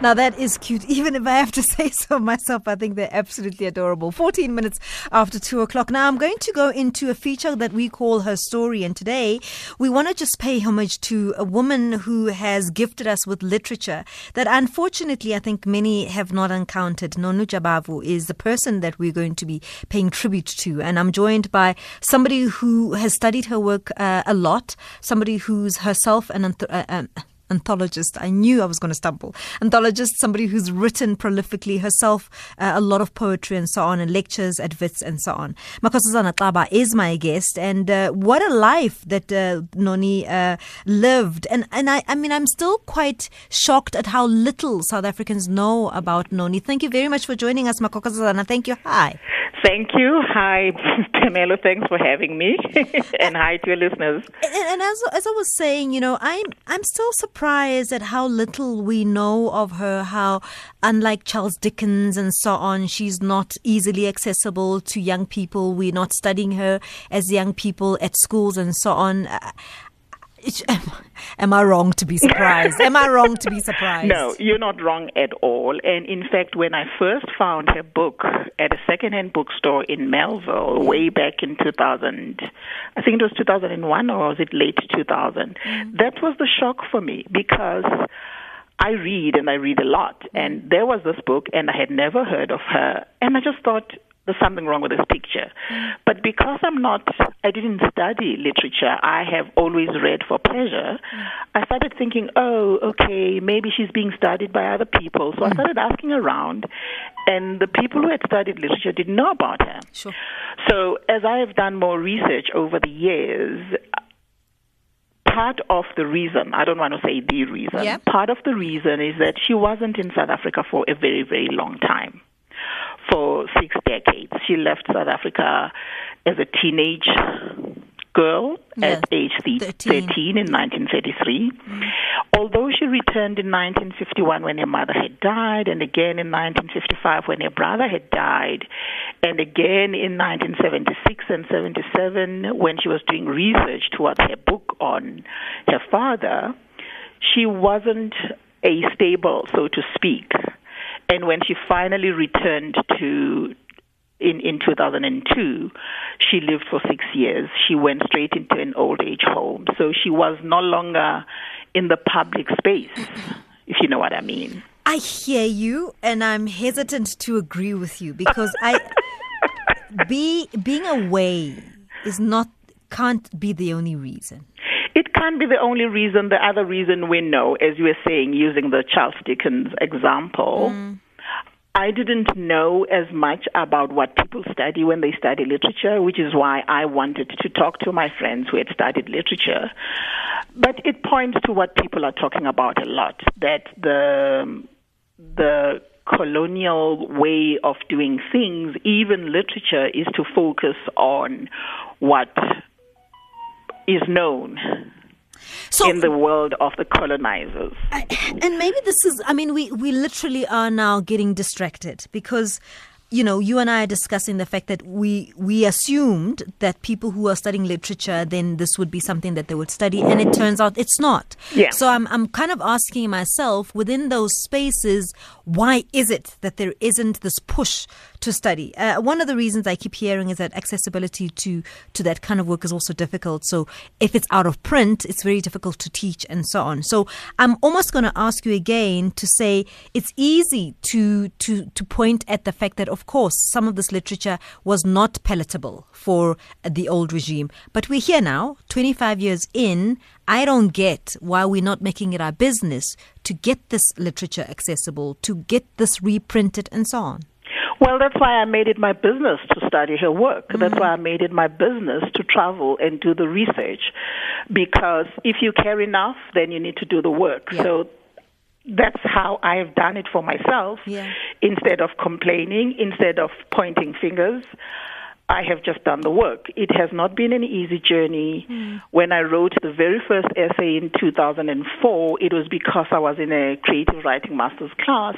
Now that is cute. Even if I have to say so myself, I think they're absolutely adorable. 14 minutes after 2 o'clock. Now I'm going to go into a feature that we call Her Story. And today we want to just pay homage to a woman who has gifted us with literature that unfortunately I think many have not encountered. Noni Jabavu is the person that we're going to be paying tribute to. And I'm joined by somebody who has studied her work uh, a lot, somebody who's herself an, uh, um, anthologist. I knew I was going to stumble. Anthologist, somebody who's written prolifically herself, uh, a lot of poetry and so on, and lectures at Wits and so on. Makhosazana Xaba is my guest, and uh, what a life that uh, Noni uh, lived. And and I, I mean, I'm still quite shocked at how little South Africans know about Noni. Thank you very much for joining us, Makhosazana. Thank you. Hi. Thank you. Hi, Pamela. Thanks for having me, and hi to your listeners. And, and, as, as I was saying, you know, I'm I'm still surprised at how little we know of her. How, unlike Charles Dickens and so on, she's not easily accessible to young people. We're not studying her as young people at schools and so on. Am I wrong to be surprised? Am I wrong to be surprised? No, you're not wrong at all. And in fact, when I first found her book at a secondhand bookstore in Melville, way back in 2000, I think it was 2001 or was it late 2000, mm-hmm. that was the shock for me because I read and I read a lot. And there was this book, and I had never heard of her. And I just thought, there's something wrong with this picture. But because I'm not, I didn't study literature, I have always read for pleasure. I started thinking, oh, okay, maybe she's being studied by other people. So I mm. started asking around, and the people who had studied literature didn't know about her. Sure. So as I have done more research over the years, part of the reason, I don't want to say the reason, yeah. part of the reason is that she wasn't in South Africa for a very, very long time for six decades. She left South Africa as a teenage girl at age 13. 13 in 1933. Mm. Although she returned in 1951 when her mother had died, and again in 1955 when her brother had died, and again in 1976 and 77 when she was doing research towards her book on her father, she wasn't a stable, so to speak, and when she finally returned to in, in 2002, she lived for six years. She went straight into an old age home. So she was no longer in the public space, if you know what I mean. I hear you, and I'm hesitant to agree with you because I be being away is not can't be the only reason. It can't be the only reason. The other reason we know, as you were saying, using the Charles Dickens example, mm. I didn't know as much about what people study when they study literature, which is why I wanted to talk to my friends who had studied literature. But it points to what people are talking about a lot that the the colonial way of doing things, even literature, is to focus on what is known so, in the world of the colonizers. And maybe this is, I mean, we, we literally are now getting distracted because you know, you and I are discussing the fact that we we assumed that people who are studying literature, then this would be something that they would study, and it turns out it's not. Yeah. So I'm I'm kind of asking myself within those spaces, why is it that there isn't this push to study? Uh, one of the reasons I keep hearing is that accessibility to to that kind of work is also difficult. So if it's out of print, it's very difficult to teach and so on. So I'm almost going to ask you again to say it's easy to to to point at the fact that of course, some of this literature was not palatable for the old regime. But we're here now, 25 years in. I don't get why we're not making it our business to get this literature accessible, to get this reprinted, and so on. Well, that's why I made it my business to study her work. Mm-hmm. That's why I made it my business to travel and do the research. Because if you care enough, then you need to do the work. Yeah. So that's how I have done it for myself. Yeah. Instead of complaining, instead of pointing fingers, I have just done the work. It has not been an easy journey. Mm. When I wrote the very first essay in 2004, it was because I was in a creative writing master's class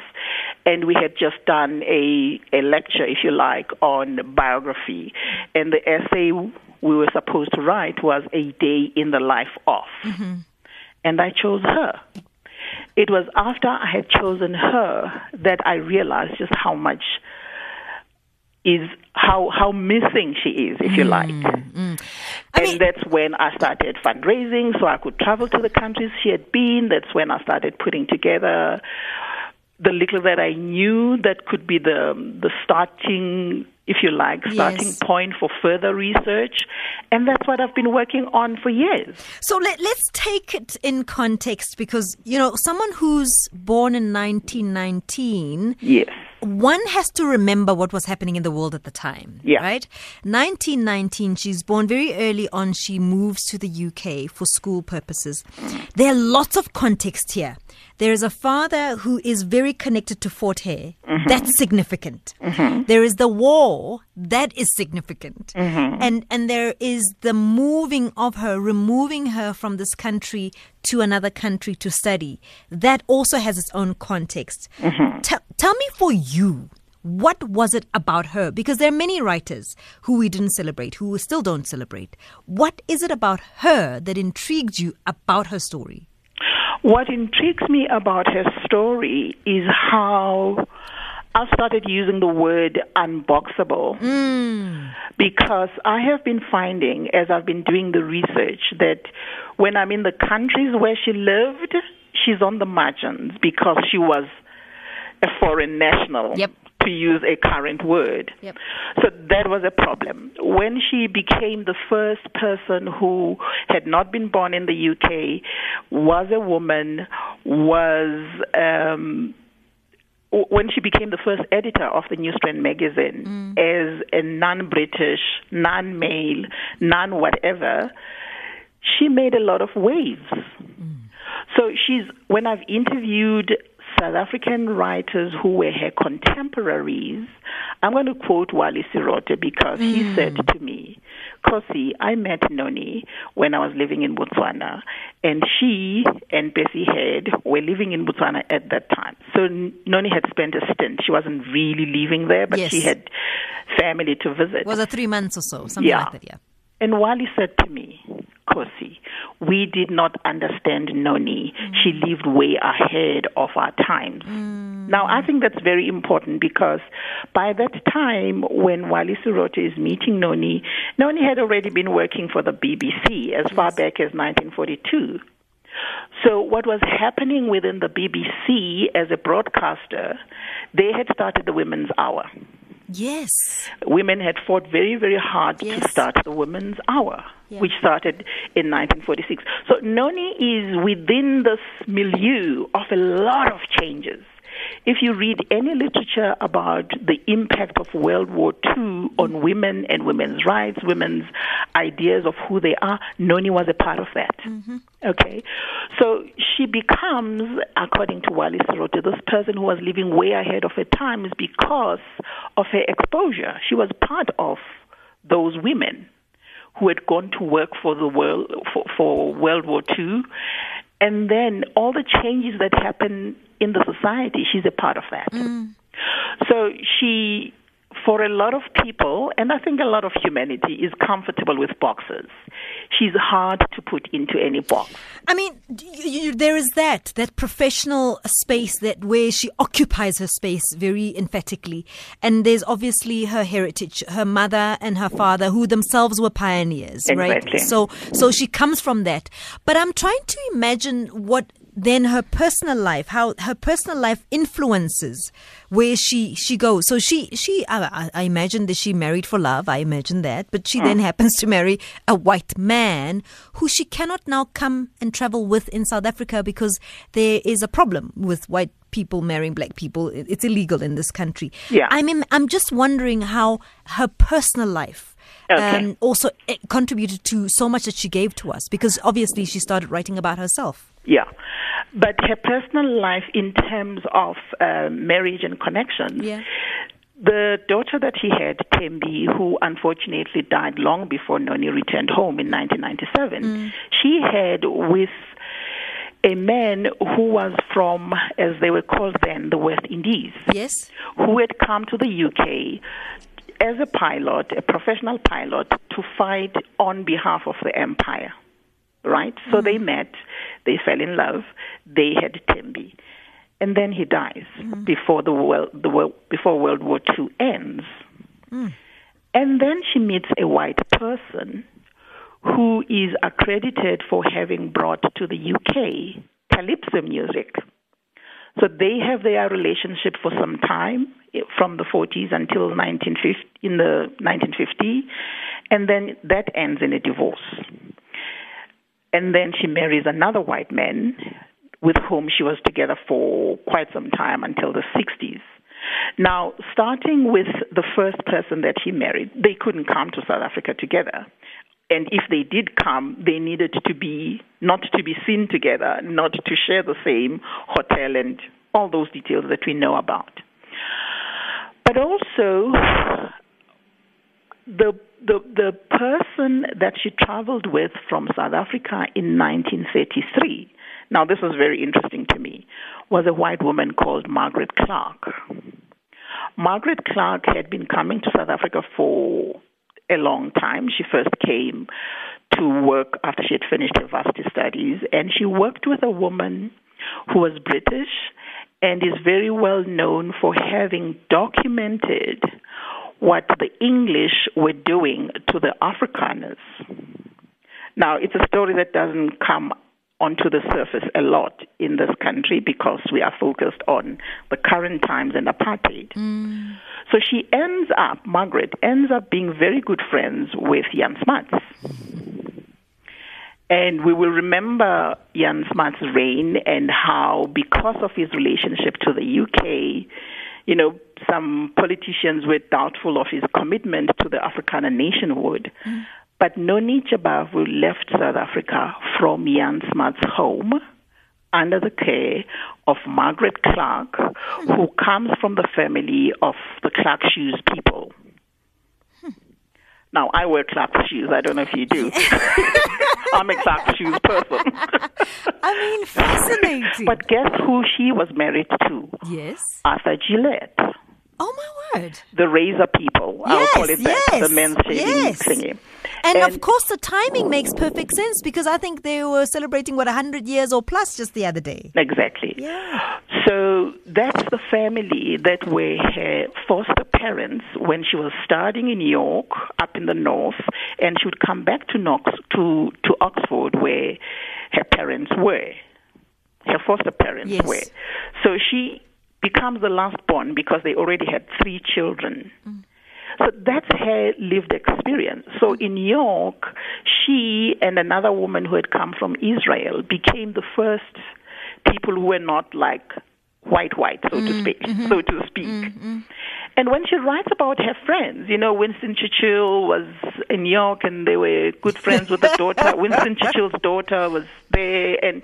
and we had just done a, a lecture, if you like, on biography. And the essay we were supposed to write was A Day in the Life of. Mm-hmm. And I chose her it was after I had chosen her that I realized just how much is how how missing she is, if you like. Mm, and mean- that's when I started fundraising so I could travel to the countries she had been. That's when I started putting together the little that I knew that could be the the starting, if you like, starting Yes. point for further research. And that's what I've been working on for years. So let, let's take it in context because, you know, someone who's born in 1919 Yes. one has to remember what was happening in the world at the time. Yeah. Right? 1919, she's born very early on. She moves to the UK for school purposes. There are lots of context here. There is a father who is very connected to Fort Hare. Mm-hmm. That's significant. Mm-hmm. There is the war. That is significant. Mm-hmm. And, and there is the moving of her, removing her from this country to another country to study. That also has its own context. Tell tell me for you, what was it about her? Because there are many writers who we didn't celebrate, who we still don't celebrate. What is it about her that intrigued you about her story? What intrigues me about her story is how I've started using the word unboxable hmm. because I have been finding, as I've been doing the research, that when I'm in the countries where she lived, she's on the margins because she was a foreign national. Yep. To use a current word. Yep. So that was a problem. When she became the first person who had not been born in the UK, was a woman, was um, when she became the first editor of the New Strand magazine as a non-British, non-male, non-whatever, she made a lot of waves. So she's when I've interviewed South African writers who were her contemporaries, I'm going to quote Wally Serote because he mm. said to me, Kosi, I met Noni when I was living in Botswana, and she and Bessie Head were living in Botswana at that time. So Noni had spent a stint. She wasn't really living there, but Yes. she had family to visit. It Was a three months or so? Something Yeah. like that, yeah. And Wally said to me, Kosi, we did not understand Noni. She mm. lived way ahead of our times. Mm. Now, I think that's very important because by that time, when Wally Serote is meeting Noni, Noni had already been working for the BBC as far back as 1942. So, what was happening within the BBC as a broadcaster, they had started the Women's Hour Yes. women had fought very, very hard to start the Women's Hour, Yeah. which started in 1946. So Noni is within this milieu of a lot of changes. If you read any literature about the impact of World War II on women and women's rights, women's ideas of who they are, Noni was a part of that. Mm-hmm. Okay, so she becomes, according to Wally Serote, this person who was living way ahead of her times because of her exposure. She was part of those women who had gone to work for the world for, for World War II, and then all the changes that happen in the society. She's a part of that. Mm. So she, for a lot of people, and I think a lot of humanity, is comfortable with boxes. She's hard to put into any box. I mean, you, there is that that professional space that where she occupies her space very emphatically, and there's obviously her heritage, her mother and her father, who themselves were pioneers, right? So, so she comes from that. But I'm trying to imagine what then her personal life, how her personal life influences where she she goes. So she she I, I- imagine that she married for love. I imagine that, but she then happens to marry a white man who she cannot now come and travel with in South Africa because there is a problem with white people marrying black people. It's illegal in this country. Yeah. I'm im- I'm just wondering how her personal life Okay. um, also eh, contributed to so much that she gave to us because obviously she started writing about herself. Yeah. But her personal life, in terms of uh, marriage and connections, Yeah. the daughter that he had, Tembi, who unfortunately died long before Noni returned home in 1997, she had with a man who was from, as they were called then, the West Indies, Yes. who had come to the UK as a pilot, a professional pilot, to fight on behalf of the empire. Right? So they mm. met, they fell in love, they had Tembi. and then he dies mm-hmm. before the world, the world, before World War II ends. Mm. And then she meets a white person who is accredited for having brought to the UK calypso music. So they have their relationship for some time eh, from the 40s until 1950 in the 1950, and then that ends in a divorce. And then she marries another white man with whom she was together for quite some time until the 60s. Now, starting with the first person that he married, they couldn't come to South Africa together. And if they did come, they needed to be not to be seen together, not to share the same hotel and all those details that we know about. But also, the the the person that she traveled with from South Africa in 1933. Now, this was very interesting to me. Was a white woman called Margaret Clark. Margaret Clark had been coming to South Africa for a long time. She first came to work after she had finished her varsity studies, and she worked with a woman who was British and is very well known for having documented what the English were doing to the Afrikaners. Now, it's a story that doesn't come onto the surface a lot in this country because we are focused on the current times and apartheid. Mm. So she ends up, Margaret ends up being very good friends with Jan Smuts. And we will remember Jan Smuts' reign and how, because of his relationship to the UK, you know, some politicians were doubtful of his commitment to the Afrikaner nationhood. Mm. But Noni Jabavu left South Africa from Jan Smuts' home under the care of Margaret Clark, who comes from the family of the Clark Shoes people. Now, I wear Clark shoes. I don't know if you do. I'm a Clark shoes person. I mean, fascinating. but guess who she was married to? yes. Arthur Gillette. Oh my word. The razor people. I'll Yes, call it that. yes, the men's shaving yes. thingy. And, of course, the timing makes perfect sense because I think they were celebrating what hundred years or plus just the other day. Exactly. Yeah. So that's the family that were her foster parents when she was studying in New York, up in the north, and she would come back to Knox to to Oxford, where her parents were, her foster parents Yes. were. So she becomes the last born because they already had three children. So that's her lived experience. So in York, she and another woman who had come from Israel became the first people who were not like white white, so to mm-hmm. speak, mm-hmm. so to speak. Mm-hmm. And when she writes about her friends, you know, Winston Churchill was in York and they were good friends with the daughter. Winston Churchill's daughter was there and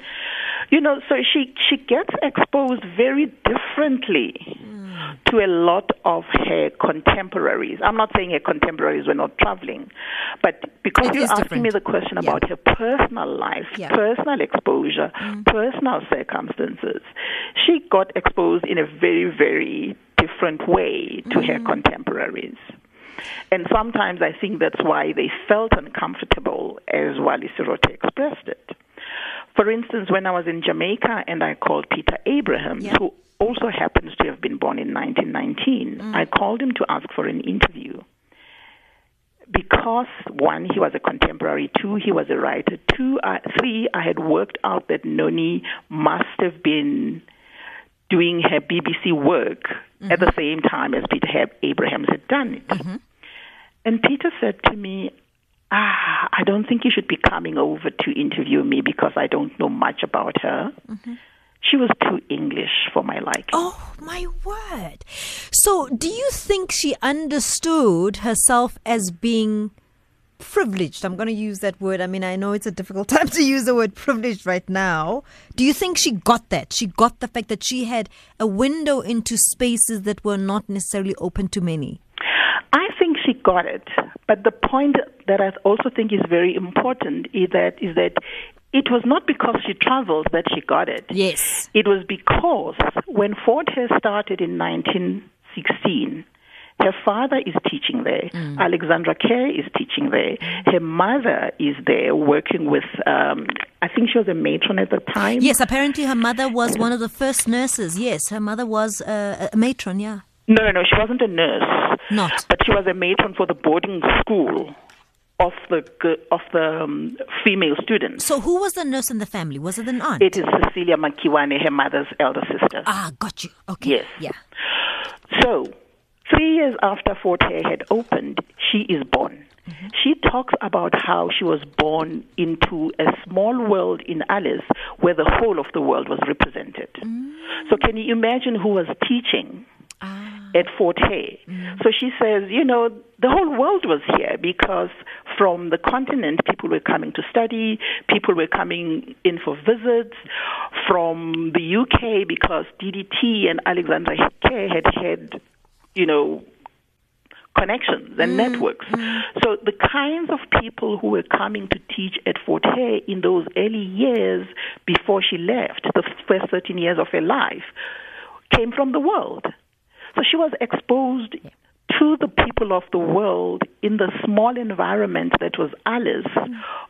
you know, so she she gets exposed very differently to a lot of her contemporaries. I'm not saying her contemporaries were not traveling, but because It you're asking me the question Yeah. about her personal life, Yeah. personal exposure, mm. personal circumstances, she got exposed in a very, very different way to her mm. contemporaries. And sometimes I think that's why they felt uncomfortable, as Wally Serote expressed it. For instance, when I was in Jamaica and I called Peter Abrahams, Yeah. who also happens to have been born in 1919, I called him to ask for an interview. Because one, he was a contemporary. Two, he was a writer. Two, uh, three, I had worked out that Noni must have been doing her BBC work at the same time as Peter Abrahams had done it. And Peter said to me, ah, I don't think you should be coming over to interview me because I don't know much about her. She was too English for my liking. Oh my word. So, do you think she understood herself as being privileged? I'm going to use that word. I mean, I know it's a difficult time to use the word privileged right now. Do you think she got that? She got the fact that she had a window into spaces that were not necessarily open to many. She got it, but the point that I also think is very important is that is that it was not because she traveled that she got it. Yes. It was because when Fort Hare started in 1916, Her father is teaching there. Mm. Alexander Kerr is teaching there. Her mother is there working with, um, I think she was a matron at the time. Yes, apparently her mother was one of the first nurses. Yes, her mother was uh, a matron, yeah. No, no, no, she wasn't a nurse. Not. But she was a matron for the boarding school of the of the um, female students. So, who was the nurse in the family? Was it an aunt? It is Cecilia Makiwane, her mother's elder sister. Ah, got you. Okay. Yes. Yeah. So, three years after Fort Hare had opened, she is born. Mm-hmm. She talks about how she was born into a small world in Alice where the whole of the world was represented. Mm. So, can you imagine who was teaching? Ah. At Fort Hare. Mm. So she says, you know, the whole world was here because from the continent, people were coming to study, people were coming in for visits. From the UK, because DDT and Alexander Kerr had had, you know, connections and mm. networks. Mm. So the kinds of people who were coming to teach at Fort Hare in those early years before she left, the first 13 years of her life, came from the world. So she was exposed to the people of the world in the small environment that was Alice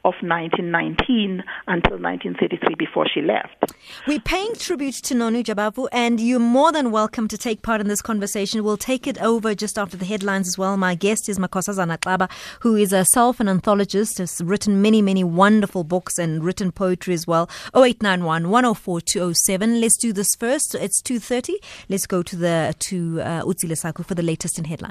of 1919 until 1933 before she left. We're paying tribute to Noni Jabavu, and you're more than welcome to take part in this conversation. We'll take it over just after the headlines as well. My guest is Makhosazana Xaba, who is a self and anthologist, has written many, many wonderful books and written poetry as well. 0891 104 207. Let's do this first. It's 2.30. Let's go to the to uh, Utsile Saku for the latest in headlines.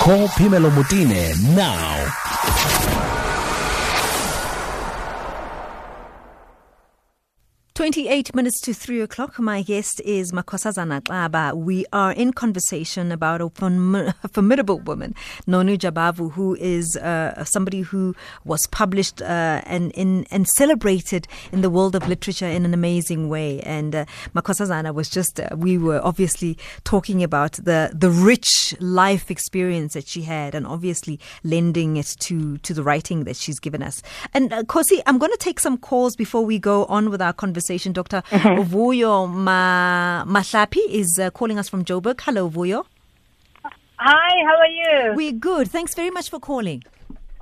Call Phemelo Motene now. 28 minutes to 3 o'clock. My guest is Makhosazana Xaba. We are in conversation about a formidable woman, Noni Jabavu, who is uh, somebody who was published uh, and, in, and celebrated in the world of literature in an amazing way. And uh, was just, uh, we were obviously talking about the, the rich life experience that she had and obviously lending it to, to the writing that she's given us. And uh, Kosi, I'm going to take some calls before we go on with our conversation conversation. Dr. Mm-hmm. Vuyo Ma- Mahlapi is uh, calling us from Joburg. Hello, Vuyo. Hi, how are you? We're good. Thanks very much for calling.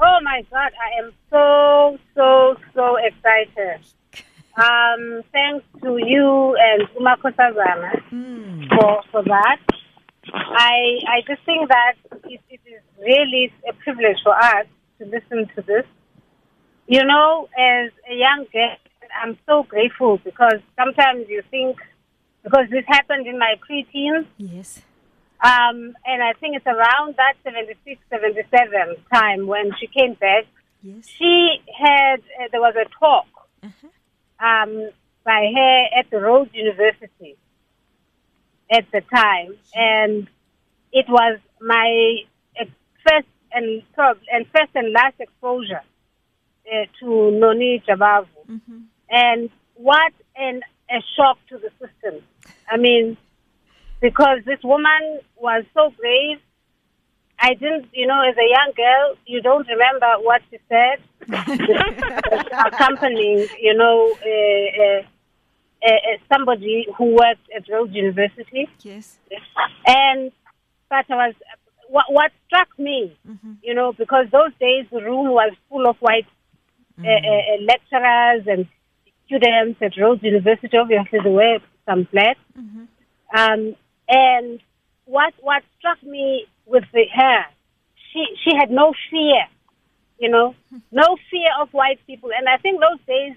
Oh my God, I am so, so, so excited. Um, thanks to you and Umakosazana mm. for, for that. I, I just think that it, it is really a privilege for us to listen to this. You know, as a young girl, I'm so grateful because sometimes you think, because this happened in my preteens. Yes. Um, and I think it's around that 76, 77 time when she came back. Yes. She had, uh, there was a talk uh-huh. um, by her at the Rhodes University at the time. And it was my first and, and first and last exposure uh, to Noni Jabavu. Mm-hmm. And what an, a shock to the system. I mean, because this woman was so brave. I didn't, you know, as a young girl, you don't remember what she said. accompanying, you know, uh, uh, uh, somebody who worked at Rhodes University. Yes. And but I was what, what struck me, mm-hmm. you know, because those days the room was full of white mm-hmm. uh, uh, lecturers and students at Rhodes University. Obviously, there were some black. Mm-hmm. Um, and what what struck me with the, her, she she had no fear, you know, no fear of white people. And I think those days,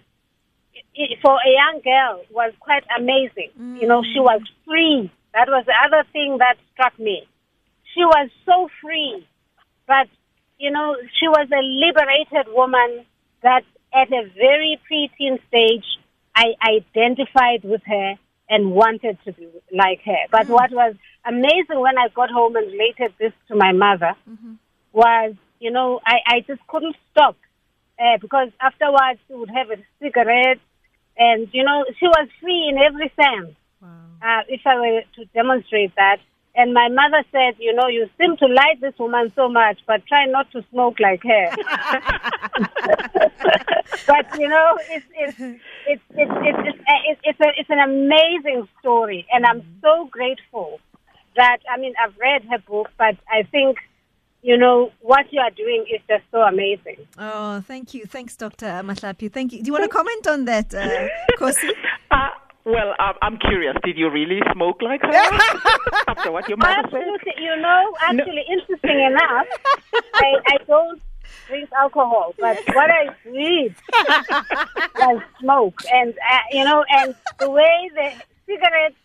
it, for a young girl, was quite amazing. Mm-hmm. You know, she was free. That was the other thing that struck me. She was so free, but you know, she was a liberated woman that at a very preteen stage, I identified with her and wanted to be like her. But mm-hmm. what was amazing when I got home and related this to my mother mm-hmm. was, you know, I, I just couldn't stop uh, because afterwards she would have a cigarette and, you know, she was free in every sense. Wow. Uh, if I were to demonstrate that. And my mother said, you know, you seem to like this woman so much, but try not to smoke like her. but you know, it's it's it's it's it's it's, it's, it's, a, it's an amazing story, and I'm so grateful that I mean I've read her book, but I think you know what you are doing is just so amazing. Oh, thank you, thanks, Doctor Mahlapi. Thank you. Do you want to comment on that, uh, Kosi? Well, I'm, I'm curious. Did you really smoke like her after what your mother said? Absolutely. You know, actually, interesting enough, I, I don't drink alcohol, but what I did was smoke, and uh, you know, and the way the cigarette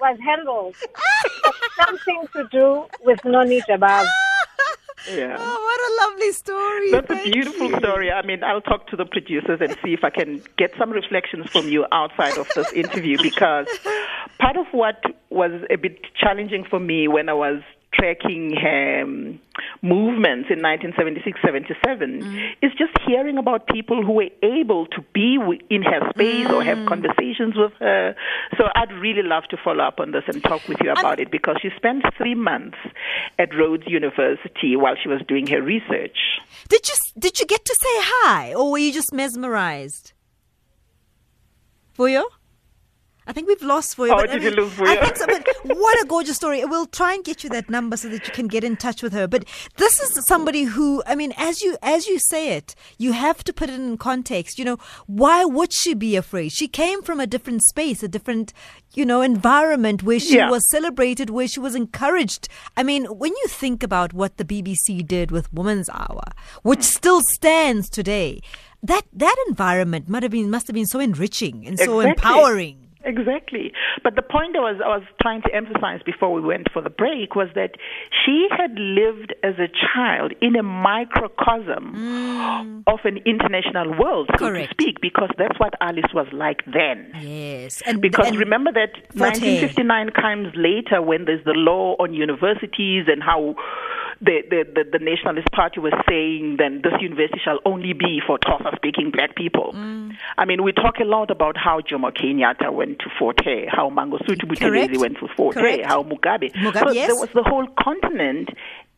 was handled had something to do with Noni Jabavu. Yeah. Oh, what a lovely story. That's a beautiful you. story. I mean, I'll talk to the producers and see if I can get some reflections from you outside of this interview because part of what was a bit challenging for me when I was tracking her um, movements in 1976 77 is just hearing about people who were able to be in her space or have conversations with her. So I'd really love to follow up on this and talk with you about it because she spent three months at Rhodes University while she was doing her research. Did you did you get to say hi, or were you just mesmerized? Vuyo? I think we've lost Vuyo. Oh, but I did you mean, lose I Vuyo? think so, but what a gorgeous story. We'll try and get you that number so that you can get in touch with her. But this is somebody who, I mean, as you as you say it, you have to put it in context. You know, why would she be afraid? She came from a different space, a different, you know, environment where she Yeah. was celebrated, where she was encouraged. I mean, when you think about what the BBC did with Women's Hour, which still stands today, that that environment might have been must have been so enriching and so Exactly. empowering. Exactly. But the point I was I was trying to emphasize before we went for the break was that she had lived as a child in a microcosm of an international world, so Mm. Correct. to speak, because that's what Alice was like then. Yes, and Because and- remember that 1959 comes later when there's the law on universities and how the, the, the, the Nationalist Party was saying then this university shall only be for Xhosa speaking black people. Mm. I mean, we talk a lot about how Jomo Kenyatta went to Fort Hare, how Mangosuthu. Buthelezi went to Fort Hare, Correct. how Mugabe. Mugabe, so yes. there was the whole continent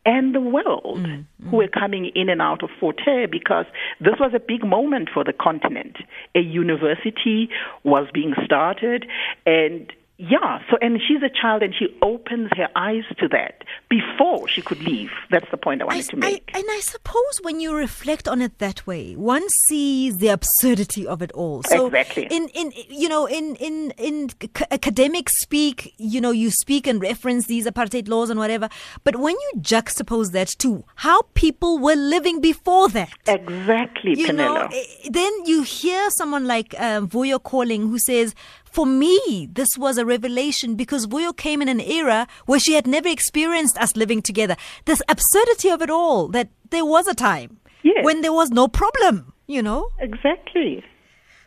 and the world Mm, who were coming in and out of Fort Hare because this was a big moment for the continent. A university was being started and yeah, so and she's a child and she opens her eyes to that before she could leave. That's the point I I, wanted to I- make. and I suppose when you reflect on it that way, one sees the absurdity of it all. So Exactly. in, in you know in in in c- academic speak, you know, you speak and reference these apartheid laws and whatever. But when you juxtapose that to how people were living before that, exactly, you know, Phemelo. eh, then you hear someone like um, Vuyo calling who says, for me, this was a revelation because Vuyo came in an era where she had never experienced us living together. This absurdity of it all, that there was a time Yes. when there was no problem, you know? exactly.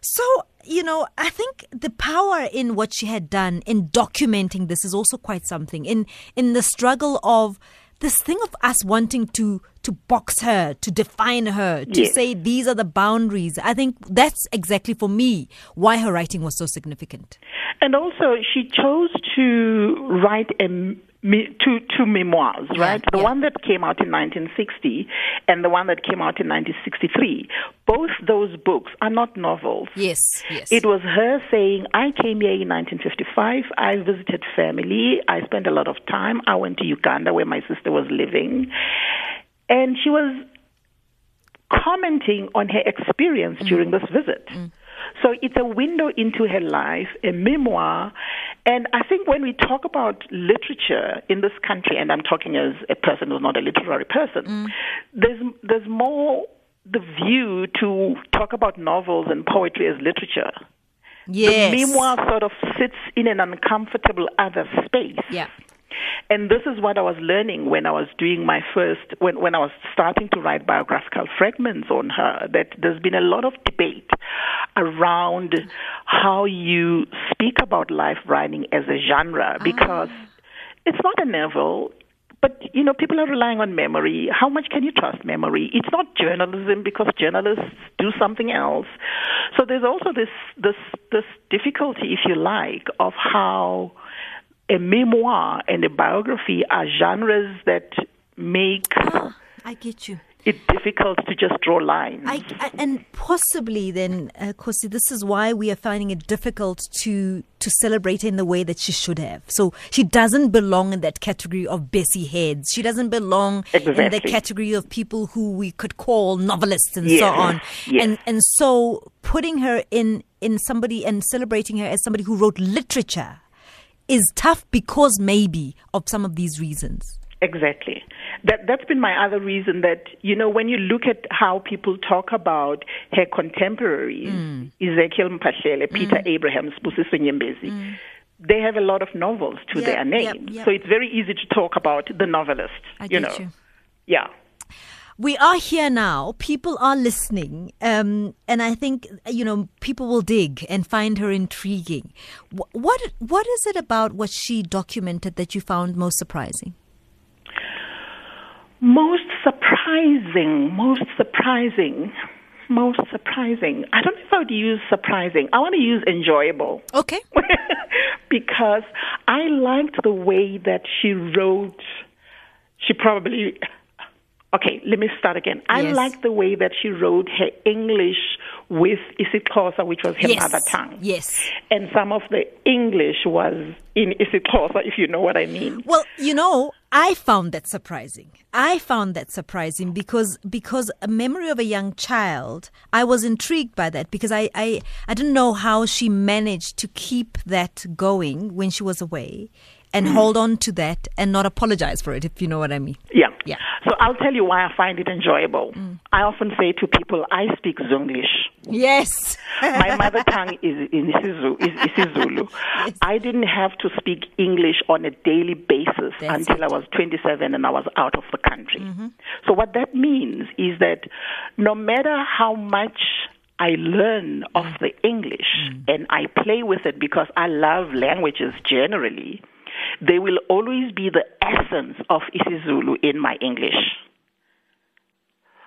So, you know, I think the power in what she had done in documenting this is also quite something. In in the struggle of this thing of us wanting to to box her, to define her, to Yes. say these are the boundaries. I think that's exactly for me why her writing was so significant. And also, she chose to write a me, two two memoirs, Yeah, right? The yeah. one that came out in 1960 and the one that came out in 1963. Both those books are not novels. Yes, yes. It was her saying, I came here in 1955. I visited family. I spent a lot of time. I went to Uganda where my sister was living. And she was commenting on her experience during mm. this visit. Mm. So it's a window into her life, a memoir. And I think when we talk about literature in this country, and I'm talking as a person who's not a literary person, mm. there's, there's more the view to talk about novels and poetry as literature. yes. The memoir sort of sits in an uncomfortable other space. Yeah. And this is what I was learning when I was doing my first, when, when I was starting to write biographical fragments on her, that there's been a lot of debate around how you speak about life writing as a genre ah. because it's not a novel. But you know, people are relying on memory. How much can you trust memory? It's not journalism because journalists do something else. So there's also this this this difficulty, if you like, of how a memoir and a biography are genres that make I get you. it difficult to just draw lines. I, I, and possibly then, uh, Kosi, this is why we are finding it difficult to to celebrate in the way that she should have. So she doesn't belong in that category of Bessie heads. She doesn't belong in the category of people who we could call novelists and Yes, so on. yes. And and so putting her in in somebody and celebrating her as somebody who wrote literature is tough because maybe of some of these reasons. Exactly. That that's been my other reason that you know when you look at how people talk about her contemporaries, Mm. Ezekiel Mphahlele, Peter Abrahams, Busiso Nyembezi, they have a lot of novels to Mm. Yeah, their yep, yep. So it's very easy to talk about the novelist. I you get know. you. Yeah. We are here now. People are listening, um, and I think you know people will dig and find her intriguing. What what is it about what she documented that you found most surprising? Most surprising, most surprising, most surprising. I don't know if I would use surprising. I want to use enjoyable. Okay, because I liked the way that she wrote. She probably. Okay, let me start again. I Yes. liked the way that she wrote her English with isiXhosa, which was her Yes. mother tongue. Yes. And some of the English was in isiXhosa, if you know what I mean. Well, you know, I found that surprising. I found that surprising because because a memory of a young child, I was intrigued by that because I, I, I didn't know how she managed to keep that going when she was away and hmm. hold on to that and not apologize for it, if you know what I mean. Yeah. Yeah. So I'll tell you why I find it enjoyable. Hmm. I often say to people, I speak Zonglish. Yes. My mother tongue is in isiZulu. Is isiZulu. I didn't have to speak English on a daily basis That's until I was 27 and I was out of the country. Mm-hmm. So what that means is that no matter how much I learn of mm. the English mm. and I play with it because I love languages generally, there will always be the essence of isiZulu in my English.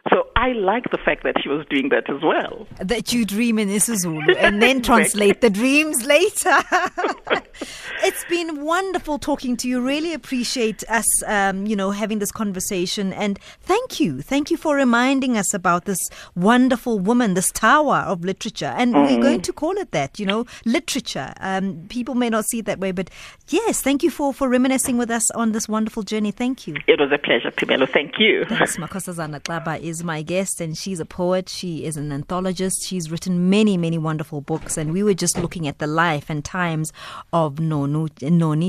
So I like the fact that she was doing that as well. that you dream in isiZulu and then translate the dreams later. it's been wonderful talking to you. Really appreciate us, um, you know, having this conversation. And thank you, thank you for reminding us about this wonderful woman, this tower of literature. And we're going to call it that, you know, literature. Um, people may not see it that way, but yes, thank you for for reminiscing with us on this wonderful journey. Thank you. It was a pleasure, Phemelo. Thank you. Thanks. Makhosazana Xaba is my guest, and she's a poet. She is an anthologist. She's written many, many wonderful books, and we were just looking at the life and times of Noni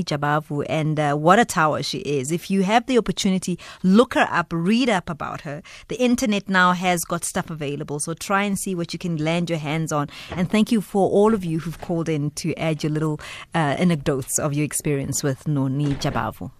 Jabavu, and uh, what a tower she is. If you have the opportunity, look her up, read up about her. The internet now has got stuff available, so try and see what you can land your hands on. And thank you for all of you who've called in to add your little uh, anecdotes of your experience with Noni Jabavu.